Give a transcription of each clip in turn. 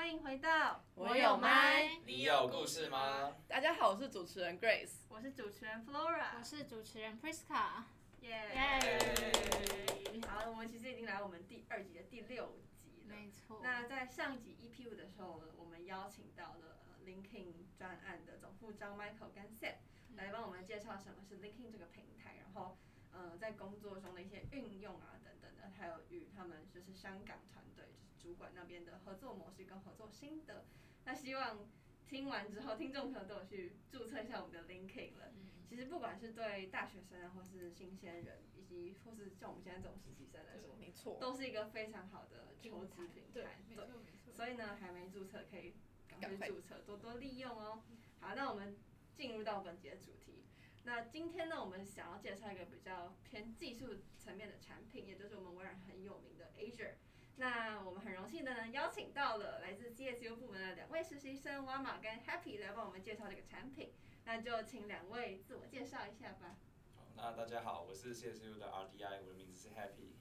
欢迎回到我有麦，你有故事吗？大家好，我是主持人 Grace，我是主持人 Flora，我是主持人 Priska，耶！好，我们其实已经来我们第二集的第六集了。没错。那在上集 EP 五的时候，我们邀请到了 LinkedIn 专案的总副张 Michael 跟 Sam 来帮我们介绍什么是 LinkedIn 这个平台，然后。呃，在工作中的一些运用啊，等等的，还有与他们就是香港团主管那边的合作模式跟合作心得。那希望听完之后，听众朋友都有去注册一下我们的 LinkedIn 了。嗯、其实不管是对大学生啊，或是新鲜人，以及或是像我们现在这种实习生来说，没错，都是一个非常好的求职平台。对，没错没错。所以呢，还没注册可以赶快注册，多多利用哦。好，那我们进入到本节的主题。那今天呢，我们想要介绍一个比较偏技术层面的产品，也就是我们微软很有名的 Azure。那我们很荣幸的呢，邀请到了来自 CSU 部门的两位实习生 Wama 跟 Happy 来帮我们介绍这个产品。那就请两位自我介绍一下吧。好，那大家好，我是 CSU 的 RDI，我的名字是 Happy。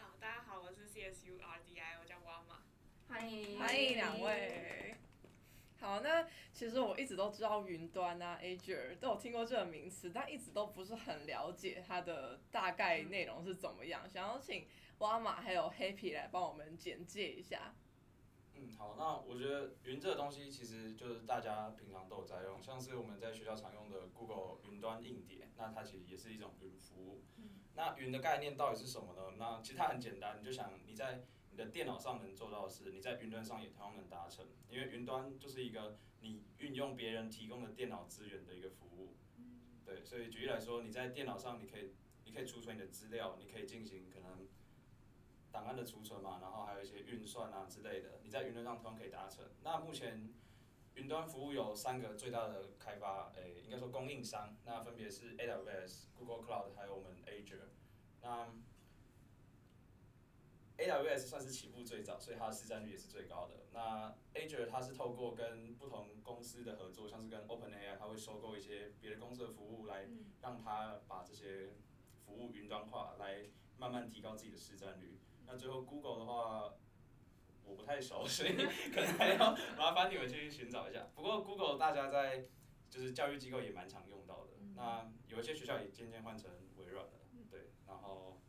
哦，大家好，我是 CSU RDI，我叫 Wama。欢迎，欢迎两位。好，那其实我一直都知道云端啊，Azure 都有听过这个名词，但一直都不是很了解它的大概内容是怎么样。想要请 Wama 还有 Happy 来帮我们简介一下。嗯，好，那我觉得云这个东西其实就是大家平常都有在用，像是我们在学校常用的 Google 云端硬碟，那它其实也是一种云服务。嗯。那云的概念到底是什么呢？那其实它很简单，你就想你在。你的电脑上能做到的事，你在云端上也同样能达成。因为云端就是一个你运用别人提供的电脑资源的一个服务。对，所以举例来说，你在电脑上你可以，你可以储存你的资料，你可以进行可能档案的储存嘛，然后还有一些运算啊之类的，你在云端上同样可以达成。那目前云端服务有三个最大的开发，诶、欸，应该说供应商，那分别是 AWS、Google Cloud 还有我们 Azure。那 AWS 算是起步最早，所以它的市占率也是最高的。那 Azure 它是透过跟不同公司的合作，像是跟 OpenAI，它会收购一些别的公司的服务，来让它把这些服务云端化，来慢慢提高自己的市占率。那最后 Google 的话，我不太熟，所以可能还要 麻烦你们去寻找一下。不过 Google 大家在就是教育机构也蛮常用到的。那有一些学校也渐渐换成微软了，对，然后。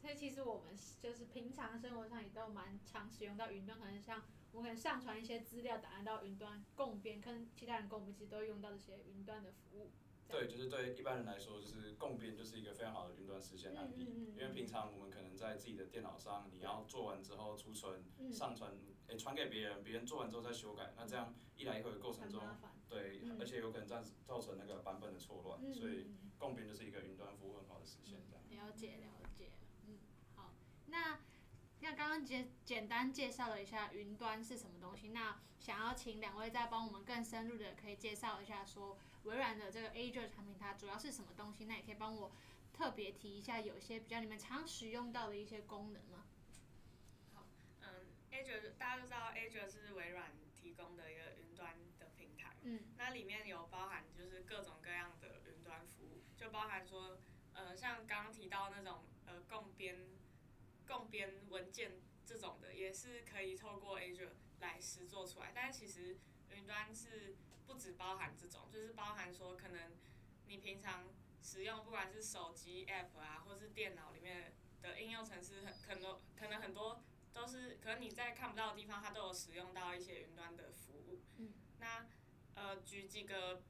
所以其实我们就是平常生活上也都蛮常使用到云端，可能像我们可能上传一些资料档案到云端共编，跟其他人共编，其实都会用到这些云端的服务。对，就是对一般人来说，就是共编就是一个非常好的云端实现案例。嗯嗯嗯、因为平常我们可能在自己的电脑上，你要做完之后储存、嗯、上传，诶传给别人，别人做完之后再修改，那这样一来一回的过程中，对，嗯、而且有可能这样造成那个版本的错乱，嗯、所以共编就是一个云端服务很好的实现。这样。了解了解。那那刚刚简简单介绍了一下云端是什么东西，那想要请两位再帮我们更深入的可以介绍一下，说微软的这个 Azure 产品它主要是什么东西？那也可以帮我特别提一下，有些比较你们常使用到的一些功能吗？好，嗯，Azure 大家都知道，Azure 是微软提供的一个云端的平台，嗯，那里面有包含就是各种各样的云端服务，就包含说，呃，像刚刚提到那种呃共编。共编文件这种的也是可以透过 Azure 来实做出来，但是其实云端是不只包含这种，就是包含说可能你平常使用不管是手机 App 啊，或是电脑里面的应用程式，很可能可能很多都是可能你在看不到的地方，它都有使用到一些云端的服务。嗯。那呃，举几个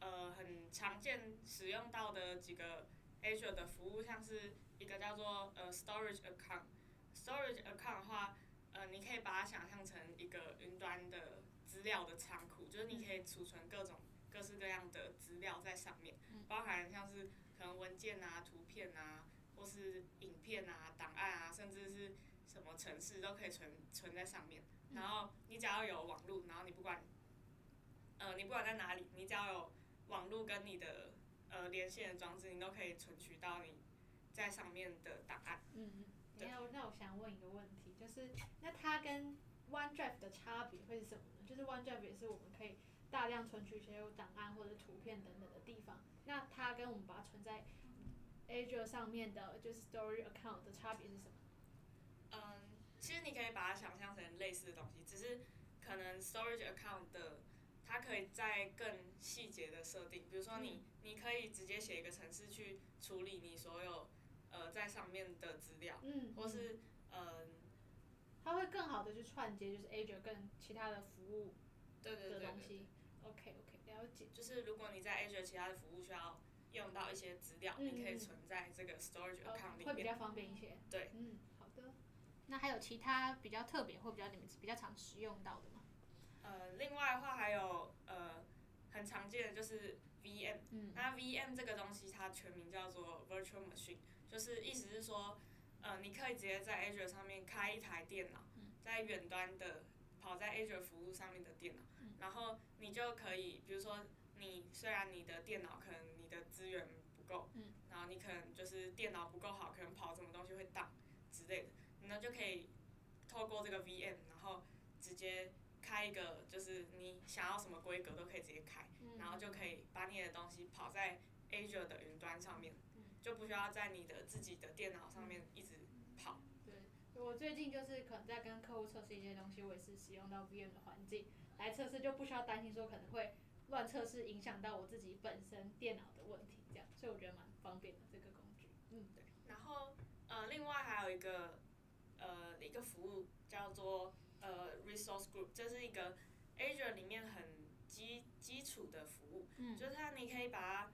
呃很常见使用到的几个 Azure 的服务，像是。一个叫做呃 storage account，storage account 的话，呃，你可以把它想象成一个云端的资料的仓库，就是你可以储存各种各式各样的资料在上面，包含像是可能文件啊、图片啊，或是影片啊、档案啊，甚至是什么城市都可以存存在上面。然后你只要有网络，然后你不管，呃，你不管在哪里，你只要有网络跟你的呃连线的装置，你都可以存取到你。在上面的档案。嗯嗯。没有，那我想问一个问题，就是那它跟 OneDrive 的差别会是什么呢？就是 OneDrive 也是我们可以大量存取一些档案或者图片等等的地方，那它跟我们把它存在 Azure 上面的就是 Storage Account 的差别是什么？嗯，其其实你可以把它想象成类似的东西，只是可能 storage account 的它可以在更细节的设定，比如说你你可以直接写一个程式去处理你所有呃在上面的资料，嗯，或是它会更好的去串接，就是 Azure 跟其他的服务对对对的东西。OK OK，了解。就是如果你在 Azure 其他的服务需要用到一些资料，嗯、你可以存在这个 storage account 里面，会比较方便一些。对，嗯，好的。那还有其他比较特别或比较你们比较常使用到的吗？呃，另外的话还有呃很常见的就是 VM，嗯，那 VM 这个东西它全名叫做 Virtual Machine，就是意思是说，呃，你可以直接在 Azure 上面开一台电脑，在远端的跑在 Azure 服务上面的电脑，然后你就可以，比如说你虽然你的电脑可能你的资源不够，然后你可能就是电脑不够好，可能跑什么东西会挡之类的，你呢就可以透过这个 VM，然后直接。开一个就是你想要什么规格都可以直接开，嗯、然后就可以把你的东西跑在 Azure 的云端上面，嗯、就不需要在你的自己的电脑上面一直跑。对，我最近就是可能在跟客户测试一些东西，我也是使用到 VM 的环境来测试，就不需要担心说可能会乱测试影响到我自己本身电脑的问题，这样，所以我觉得蛮方便的这个工具。嗯，对。然后呃，另外还有一个呃一个服务叫做。呃，resource group 这是一个 Azure 里面很基基础的服务，嗯、就是它你可以把它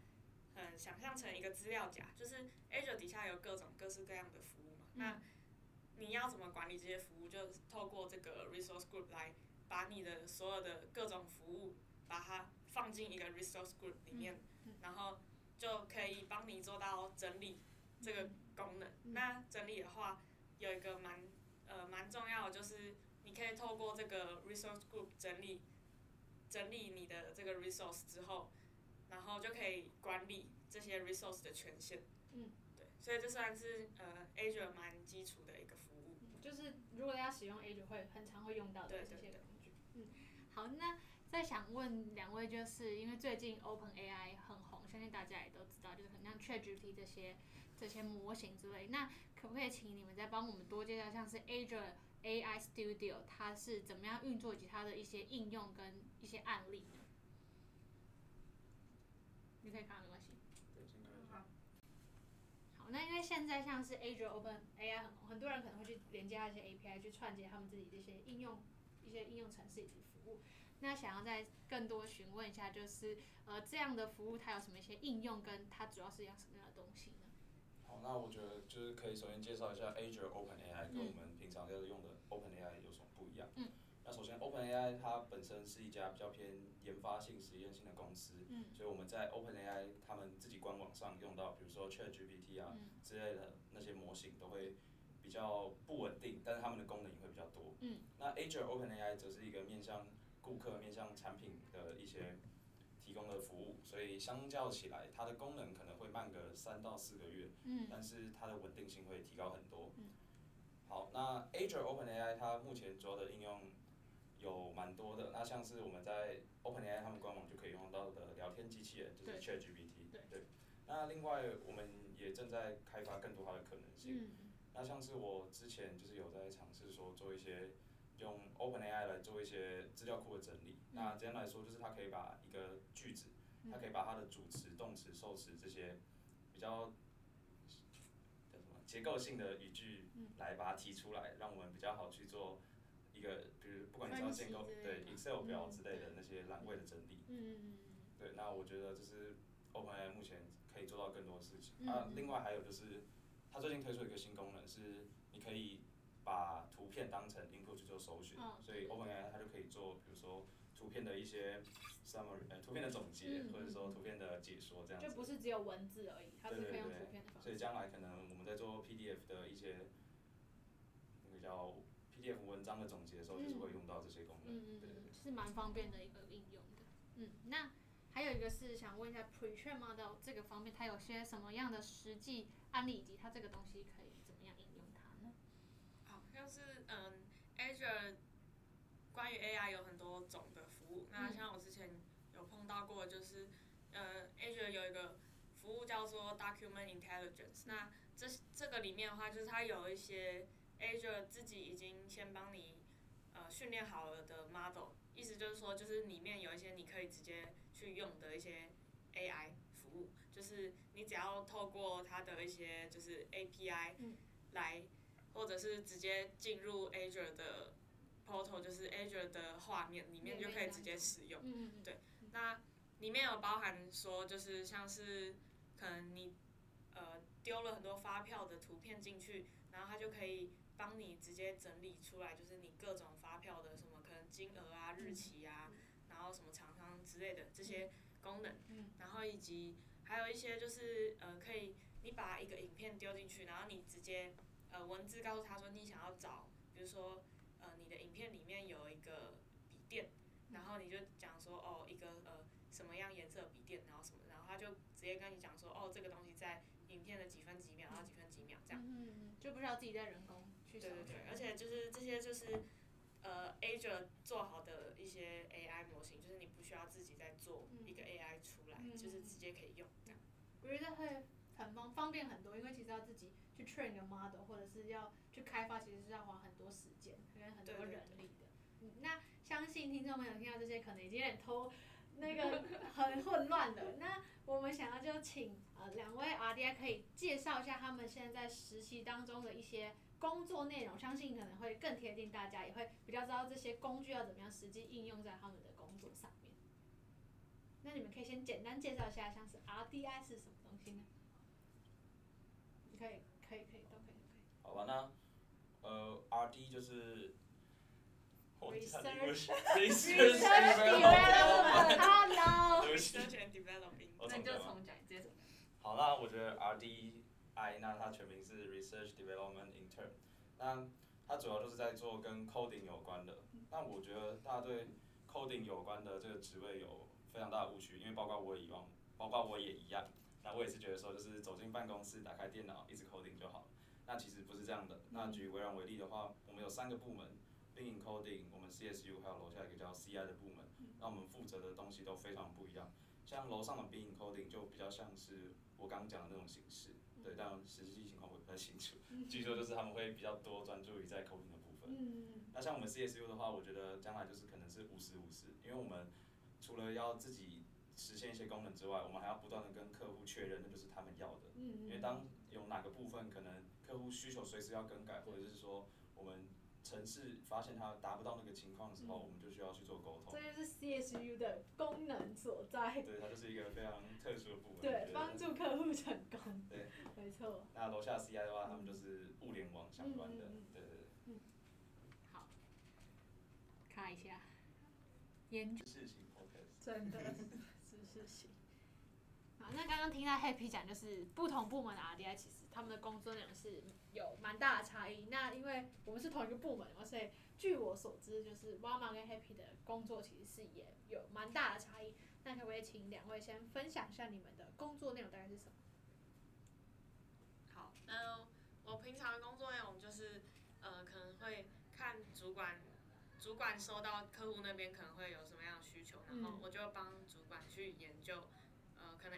很想象成一个资料夹，就是 Azure 底下有各种各式各样的服务嘛，嗯、那你要怎么管理这些服务，就透过这个 resource group 来把你的所有的各种服务把它放进一个 resource group 里面，嗯嗯、然后就可以帮你做到整理这个功能。嗯、那整理的话有一个蛮呃蛮重要的就是。你可以透过这个 resource group 整理，整理你的这个 resource 之后，然后就可以管理这些 resource 的权限。嗯，对，所以这算是呃 Azure 蛮基础的一个服务。嗯，就是如果要使用 Azure 会很常会用到的这些工具。嗯，好，那再想问两位，就是因为最近 OpenAI 很红，相信大家也都知道，就是很像 ChatGPT 这些这些模型之类，那可不可以请你们再帮我们多介绍，像是 Azure AI Studio 它是怎么样运作，以及它的一些应用跟一些案例呢？你可以看没关系。好。好，那因为现在像是 Azure Open AI 很红，很多人可能会去连接它一些 API 去串接他们自己这些应用、一些应用程式以及服务。那想要再更多询问一下，就是呃这样的服务它有什么一些应用，跟它主要是一样什么样的东西呢？好，那我觉得就是可以首先介绍一下 Azure Open AI 跟我们平常要用的。OpenAI 有什么不一样？嗯，那首先 OpenAI 它本身是一家比较偏研发性、实验性的公司，嗯，所以我们在 OpenAI 他们自己官网上用到，比如说 ChatGPT 啊之类的那些模型都会比较不稳定，但是他们的功能也会比较多。嗯，那 Azure OpenAI 则是一个面向顾客、面向产品的一些提供的服务，所以相较起来，它的功能可能会慢个三到四个月，嗯，但是它的稳定性会提高很多。嗯。好，那 Azure OpenAI 它目前主要的应用有蛮多的，那像是我们在 OpenAI 他们官网就可以用到的聊天机器人，就是 ChatGPT。对。对。那另外我们也正在开发更多它的可能性。嗯。那像是我之前就是有在尝试说做一些用 OpenAI 来做一些资料库的整理。嗯。那简单来说就是它可以把一个句子，它可以把它的主词、动词、受词这些比较叫什么。结构性的语句来把它提出来，让我们比较好去做一个，比如不管你是要建构对 Excel 表之类的那些栏位的整理。嗯，对，那我觉得就是 OpenAI 目前可以做到更多的事情。啊，另外还有就是，它最近推出一个新功能是，你可以把图片当成 input 去做搜寻，所以 OpenAI 它就可以做，比如说图片的一些 summary，呃，图片的总结，或者说图片的解说这样子。就不是只有文字而已，它是可以用图片的方式。所以将来可能我们。在做 PDF 的一些那个叫 PDF 文章的总结的时候，就是会用到这些功能。嗯对，对，对，是蛮方便的一个应用的。嗯，那还有一个是想问一下 Pre-trained model 这个方面，它有些什么样的实际案例，以及它这个东西可以怎么样应用它呢？好像是嗯，Azure 关于 AI 有很多种的服务。那像我之前有碰到过，就是呃，Azure 有一个服务叫做 Document Intelligence。那这这个里面的话，就是它有一些 Azure 自己已经先帮你呃训练好了的 model，意思就是说，就是里面有一些你可以直接去用的一些 AI 服务，就是你只要透过它的一些就是 API 来，或者是直接进入 Azure 的 portal，就是 Azure 的画面里面就可以直接使用。对，那里面有包含说，就是像是可能你呃丢了很多发票的图片进去，然后它就可以。帮你直接整理出来，就是你各种发票的什么可能金额啊、日期啊，然后什么厂商之类的这些功能，然后以及还有一些就是呃可以你把一个影片丢进去，然后你直接呃文字告诉他说你想要找，比如说呃你的影片里面有一个笔电，然后你就讲说哦一个呃什么样颜色笔电，然后什么，然后他就直接跟你讲说哦这个东西在影片的几分几秒，然后几分几秒这样，就不知道自己在人工。对对对，而且就是这些就是，呃，Azure 做好的一些 AI 模型，就是你不需要自己再做一个 AI 出来，嗯、就是直接可以用这样。我觉得会很方方便很多，因为其实要自己去 train 一个 model，或者是要去开发，其实是要花很多时间跟很多人力的。对对对，嗯，那相信听众朋友听到这些，可能已经有点偷那个很混乱的。那我们想要就请呃两位 RDI 可以介绍一下他们现在在实习当中的一些。工作内容，相信可能会更贴近大家，也会比较知道这些工具要怎么样实际应用在他们的工作上面。那你们可以先简单介绍一下，像是 RDI 是什么东西呢？你可以，可以，可以，都可以，都可以。好吧，那呃，RD 就是 Research Research Development，那就重讲，接着。好，那我觉得 RD。I，那它全名是 Research Development Intern，那它主要就是在做跟 coding 有关的。那我觉得大家对 coding 有关的这个职位有非常大的误区，因为包括我也一样，包括我也一样。那我也是觉得说，就是走进办公室，打开电脑，一直 coding 就好了。那其实不是这样的。那举微软为例的话，我们有三个部门，Being Coding，我们 CSU，还有楼下一个叫 CI 的部门。那我们负责的东西都非常不一样。像楼上的 Being Coding 就比较像是我刚刚讲的那种形式。对，但实际情况我不太清楚。据说就是他们会比较多专注于在 coding 的部分。那像我们 CSU 的话，我觉得将来就是可能是五十五十，因为我们除了要自己实现一些功能之外，我们还要不断的跟客户确认，那就是他们要的。因为当有哪个部分可能客户需求随时要更改，或者是说我们。城市发现它达不到那个情况的时候，我们就需要去做沟通。这就是 CSU 的功能所在。对，它就是一个非常特殊的部门。对，帮助客户成功。对，没错。那楼下 CI 的话，他们就是物联网相关的。对对对。嗯。好。看一下。研究。事情 OK。真的 是事情。好，那刚刚听到 Happy 讲，就是不同部门的 RDI 其实。他们的工作量是有蛮大的差异。那因为我们是同一个部门，所以据我所知，就是 Wama 跟 Happy 的工作其实是也有蛮大的差异。那可不可以请两位先分享一下你们的工作内容大概是什么？好，嗯，我平常的工作内容就是，呃，可能会看主管，主管收到客户那边可能会有什么样的需求，然后我就帮主管去研究，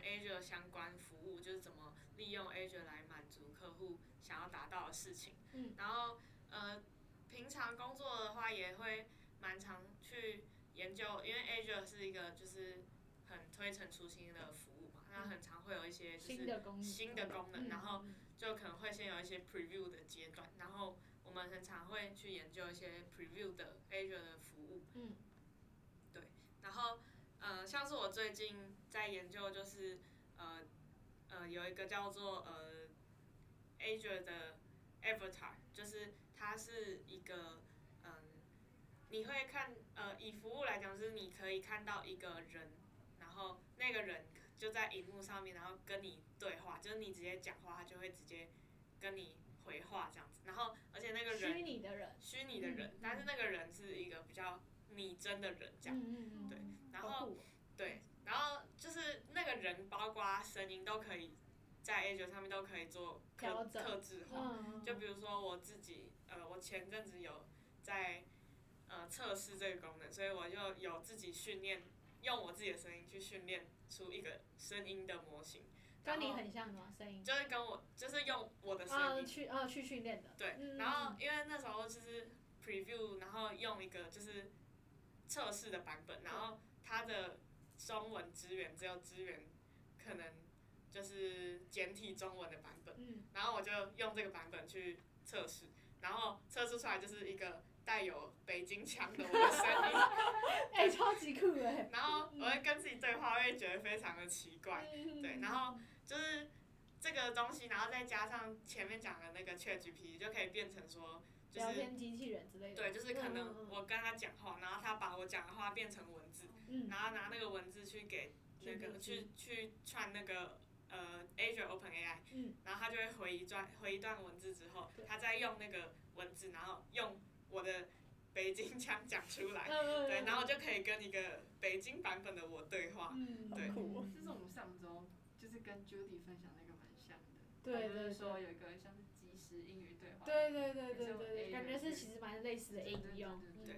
Azure 相关服务就是怎么利用 Azure 来满足客户想要达到的事情，嗯，然后呃，平常工作的话也会蛮常去研究，因为 Azure 是一个就是很推陈出新的服务嘛，它很常会有一些就是新的功能，新的功能，然后就可能会先有一些 preview 的阶段，然后我们很常会去研究一些 preview 的 Azure 的服务，嗯，对，然后呃，像是我最近在研究就是呃。呃，有一个叫做呃，Azure 的 Avatar，就是它是一个嗯，你会看呃，以服务来讲，就是你可以看到一个人，然后那个人就在荧幕上面，然后跟你对话，就是你直接讲话，他就会直接跟你回话这样子。然后而且那个人虚拟的人，虚拟的人，但是那个人是一个比较拟真的人这样，对，然后对。然后就是那个人，包括声音都可以在 Azure 上面都可以做特特制化。就比如说我自己，呃，我前阵子有在呃测试这个功能，所以我就有自己训练，用我自己的声音去训练出一个声音的模型。跟你很像吗？声音？就是跟我，就是用我的声音去呃去训练的。对，然后因为那时候就是 preview，然后用一个就是测试的版本，然后它的中文资源只有资源可能就是简体中文的版本，然后我就用这个版本去测试，然后测试出来就是一个。带有北京腔的我的声音，哎、欸，超级酷哎！然后我会跟自己对话，会觉得非常的奇怪，对，然后就是这个东西，然后再加上前面讲的那个 ChatGPT，就可以变成说，就是聊天机器人之类的。对，就是可能我跟他讲话，然后他把我讲的话变成文字，然后拿那个文字去给那个去去串那个呃 Azure OpenAI，然后他就会回一段回一段文字之后，他再用那个文字，然后用。我的北京腔讲出来，对，然后就可以跟一个北京版本的我对话，对。这是我们上周就是跟 Judy 分享那个蛮像的，对对，说有一个像是即时英语对话，对对对对对，感觉是其实蛮类似的应用。对。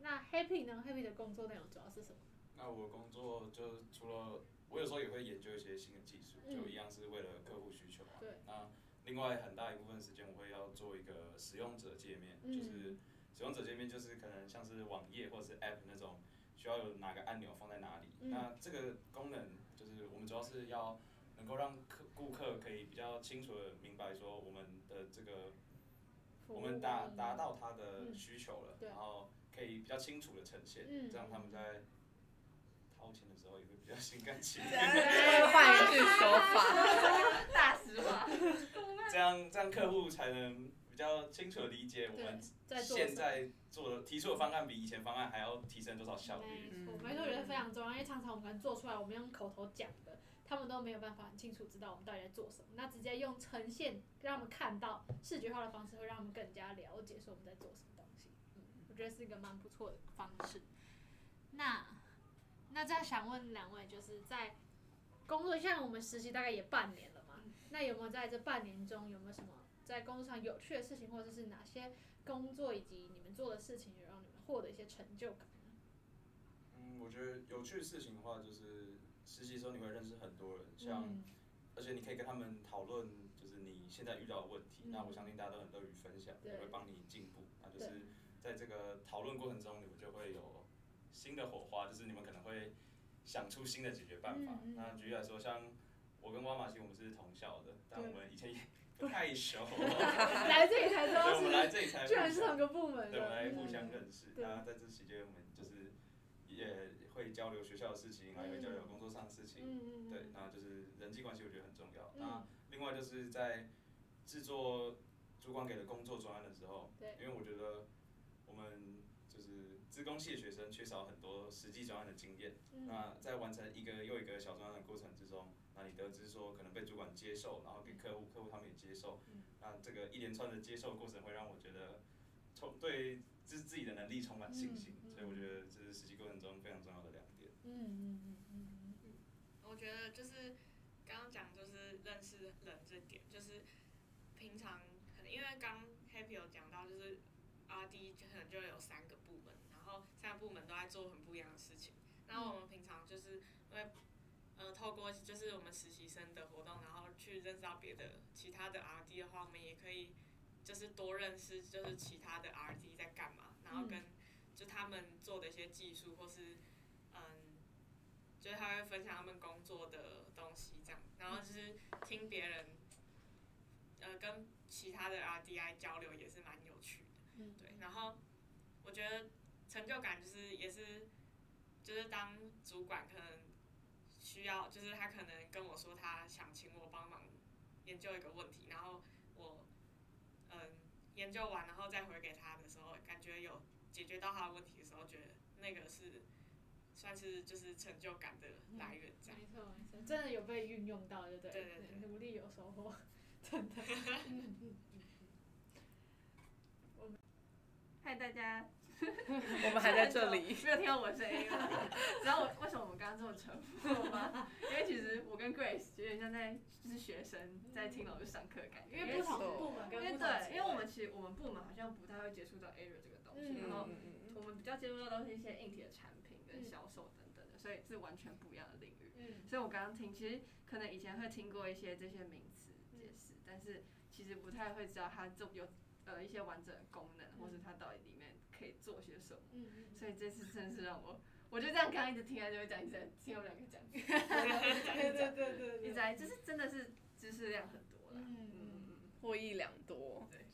那 Happy 呢？Happy 的工作内容主要是什么？那我工作就除了我有时候也会研究一些新的技术，就一样是为了客户需求嘛。对。那另外很大一部分时间，我会要做一个使用者界面，嗯、就是使用者界面就是可能像是网页或者是 App 那种，需要有哪个按钮放在哪里。嗯、那这个功能就是我们主要是要能够让客顾客可以比较清楚的明白说我们的这个，我们达达到他的需求了，嗯、然后可以比较清楚的呈现，嗯、这样他们在掏钱的时候也会比较心甘情愿。换一句说法，大实话。这样，这样客户才能比较清楚的理解我们现在做的提出的方案比以前方案还要提升多少效率。没错，我觉得非常重要，因为常常我们可能做出来，我们用口头讲的，他们都没有办法很清楚知道我们到底在做什么。那直接用呈现让他们看到视觉化的方式，会让他们更加了解说我们在做什么觉得是一个蛮不错的方式。那，那这样想问两位，就是在工作，像我们实习大概也半年了嘛。那有没有在这半年中，有没有什么在工作上有趣的事情，或者是哪些工作以及你们做的事情，有让你们获得一些成就感呢？嗯，我觉得有趣的事情的话，就是实习时候你会认识很多人，像，嗯、而且你可以跟他们讨论，就是你现在遇到的问题。嗯、那我相信大家都很乐于分享，也会帮你进步。那就是在这个讨论过程中，你们就会有新的火花，就是你们可能会想出新的解决办法。嗯嗯、那举例来说，像。我跟汪马西，我们是同校的，但我们以前也不太熟。来这里才知道，对，我们来这里才，居然是同个部门。对，我们来互相认识。那在这期间，我们就是也会交流学校的事情，还会交流工作上的事情。对，那就是人际关系，我觉得很重要。那另外就是在制作主管给的工作专案的时候，因为我觉得我们就是资工系的学生缺少很多实际专案的经验。那在完成一个又一个小专案的过程之中。那你得知说可能被主管接受，然后给客户，客户他们也接受，那这个一连串的接受过程会让我觉得充对自自己的能力充满信心，所以我觉得这是实习过程中非常重要的两点。嗯嗯嗯嗯嗯，我觉得就是刚刚讲就是认识人这点，就是平常可能因为刚 Happy 有讲到就是 RD 就可能就有三个部门，然后三个部门都在做很不一样的事情，然后我们平常就是因为。呃，透过就是我们实习生的活动，然后去认识到别的其他的 RD 的话，我们也可以就是多认识，就是其他的 RD 在干嘛，然后跟就他们做的一些技术，或是嗯，就是他会分享他们工作的东西这样，然后就是听别人呃跟其他的 RDI 交流也是蛮有趣的，对，然后我觉得成就感就是也是就是当主管可能。需要就是他可能跟我说他想请我帮忙研究一个问题，然后我嗯研究完然后再回给他的时候，感觉有解决到他的问题的时候，觉得那个是算是就是成就感的来源，这样。没错没错，真的有被运用到，对不对？对对对，努力有收获，真的。嗨，大家。我们还在这里，没有听到我声音吗？知道我为什么我们刚刚这么沉默吗？因为其实我跟 Grace 有点像在就是学生在听老师上课的感觉。因为不同部门跟不同。对，因为我们其实我们部门好像不太会接触到 Azure 这个东西，然后我们比较接触到都是一些硬体的产品跟销售等等的，所以是完全不一样的领域。所以我刚刚听，其实可能以前会听过一些这些名词解释，嗯、但是其实不太会知道它这有呃一些完整的功能，嗯、或是它到底里面可以做些什么。嗯嗯。所以这次真是让我，我就这样刚刚一直听他，就会讲一直听我们两个讲，对对对对，一直在就是真的是知识量很多了，嗯嗯嗯，获益良多。对。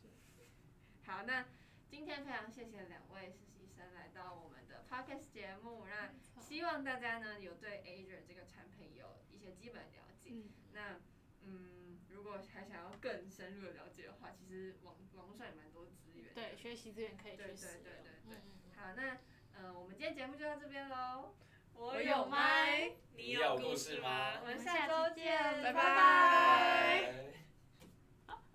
好，那今天非常谢谢两位实习生来到我们的 podcast 节目，那希望大家呢有对 Azure 这个产品有一些基本了解。嗯那嗯，如果还想要更深入的了解的话，其实网网络上也蛮多资源。对，学习资源可以去使用。对对对对对。好，那嗯，我们今天节目就到这边喽。我有麦，你有故事吗？我们下周见，拜拜。